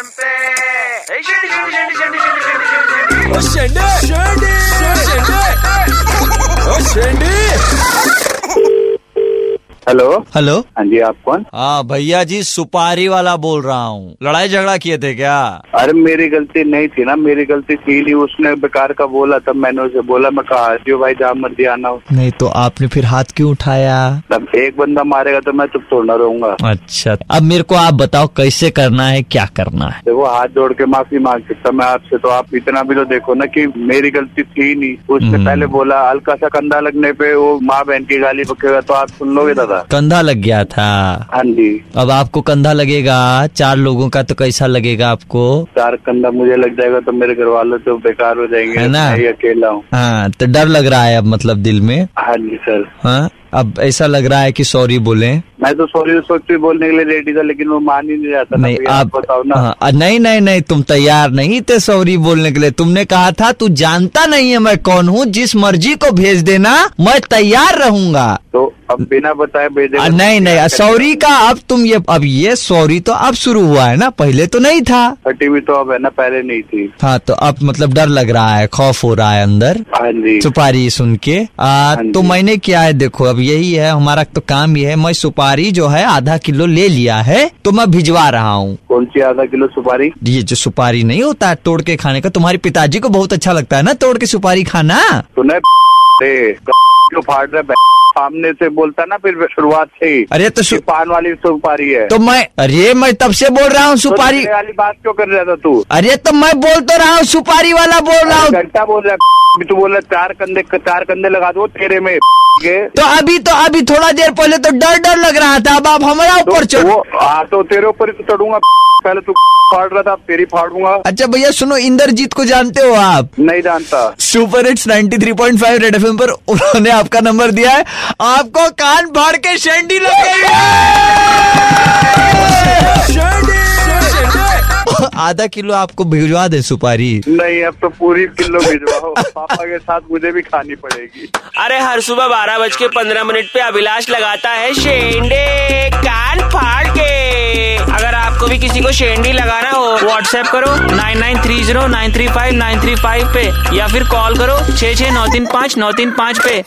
FM पे ए, शेंडी, शेंडी, शेंडी, शेंडी, शेंडी, शेंडी, शेंडी, हेलो हेलो हाँ जी आप कौन? हाँ भैया जी सुपारी वाला बोल रहा हूँ। लड़ाई झगड़ा किए थे क्या? अरे मेरी गलती नहीं थी ना मेरी गलती थी नहीं उसने बेकार का बोला तब मैंने उसे बोला मैं कहा जो भाई जहाँ मर्ज़ी आना हो। नहीं तो आपने फिर हाथ क्यों उठाया? तब एक बंदा मारेगा तो मैं चुप थोड़ा रहूँगा। अच्छा अब मेरे को आप बताओ कैसे करना है क्या करना है? देखो हाथ जोड़ के माफ़ी मांग सकता मैं आपसे तो आप इतना भी तो देखो ना कि मेरी गलती थी नहीं। उसने हम्म। पहले बोला हल्का सा कंधा लगने पे वो माँ बहन की गाली बकेगा तो आप सुन लोगे दादा कंधा लग गया था। हाँ जी। अब आपको कंधा लगेगा? चार लोगों का तो कैसा लगेगा आपको? चार कंधा मुझे लग जाएगा तो मेरे घर वाले तो बेकार हो जाएँगे। है ना? मैं अकेला हूँ। हाँ तो डर लग रहा है अब मतलब दिल में? हाँ जी सर। हाँ अब ऐसा लग रहा है कि सॉरी बोले। मैं तो सॉरी सोच बोलने के लिए रेडी था लेकिन वो मान ही नहीं जाता नहीं आप बताओ ना। हाँ, नहीं नहीं नहीं तुम तैयार नहीं थे सॉरी बोलने के लिए। तुमने कहा था तू जानता नहीं है मैं कौन हूँ जिस मर्ज़ी को भेज देना मैं तैयार रहूँगा। तो अब बिना बताए भेजे नहीं नहीं सॉरी का अब तुम ये अब ये सॉरी तो अब शुरू हुआ है ना पहले तो नहीं था। हुई तो अब है ना पहले नहीं थी। हाँ तो अब मतलब डर लग रहा है खौफ हो रहा है अंदर। हाँ सुपारी सुन के। आ, हाँ तो मैंने क्या है देखो अब यही है हमारा तो काम ये है मैं सुपारी जो है आधा किलो ले लिया है तो मैं भिजवा रहा हूँ। कौन सी आधा किलो सुपारी? ये जो सुपारी नहीं होता है तोड़ के खाने का तुम्हारे पिताजी को बहुत अच्छा लगता है ना तोड़ के सुपारी खाना? सुने रे, क्यों फाड़ रहा सामने से बोलता ना फिर शुरुआत से ही अरे तो सु, पान वाली सुपारी है। तो मैं अरे मैं तब से बोल रहा हूँ तो सुपारी दूसरे वाली बात क्यों कर रहा था तू? अरे तो मैं बोल तो रहा हूँ सुपारी वाला बोल रहा हूँ। घंटा बोल रहा है तू बोल रहा चार कंधे चार कंधे लगा दो तेरे में तो अभी तो अभी थोड़ा देर पहले तो डर डर लग रहा था अब आप हमारा ऊपर तो चढ़ वो हाँ तो तेरे ऊपर ही तो चढ़ूँगा। पहले तू फाड़ रहा था तेरी फाड़ूँगा। अच्छा भैया सुनो इंद्रजीत को जानते हो आप? नहीं जानता। सुपर हिट्स 93.5 रेड एफएम पर उन्होंने आपका नंबर दिया है। आपको कान फाड़ के शेंडी लगेगी आधा किलो आपको भिजवा दे सुपारी। नहीं अब तो पूरी किलो भिजवाओ। पापा के साथ मुझे भी खानी पड़ेगी। अरे हर सुबह बारह बज के पंद्रह मिनट पे अभिलाष लगाता है शेंडे कान फाड़। किसी को शेंडी लगाना हो व्हाट्सएप करो nine nine three zero nine three five nine three five पे, या फिर कॉल करो छः छः नौ तीन पाँच, नौ तीन पाँच पे।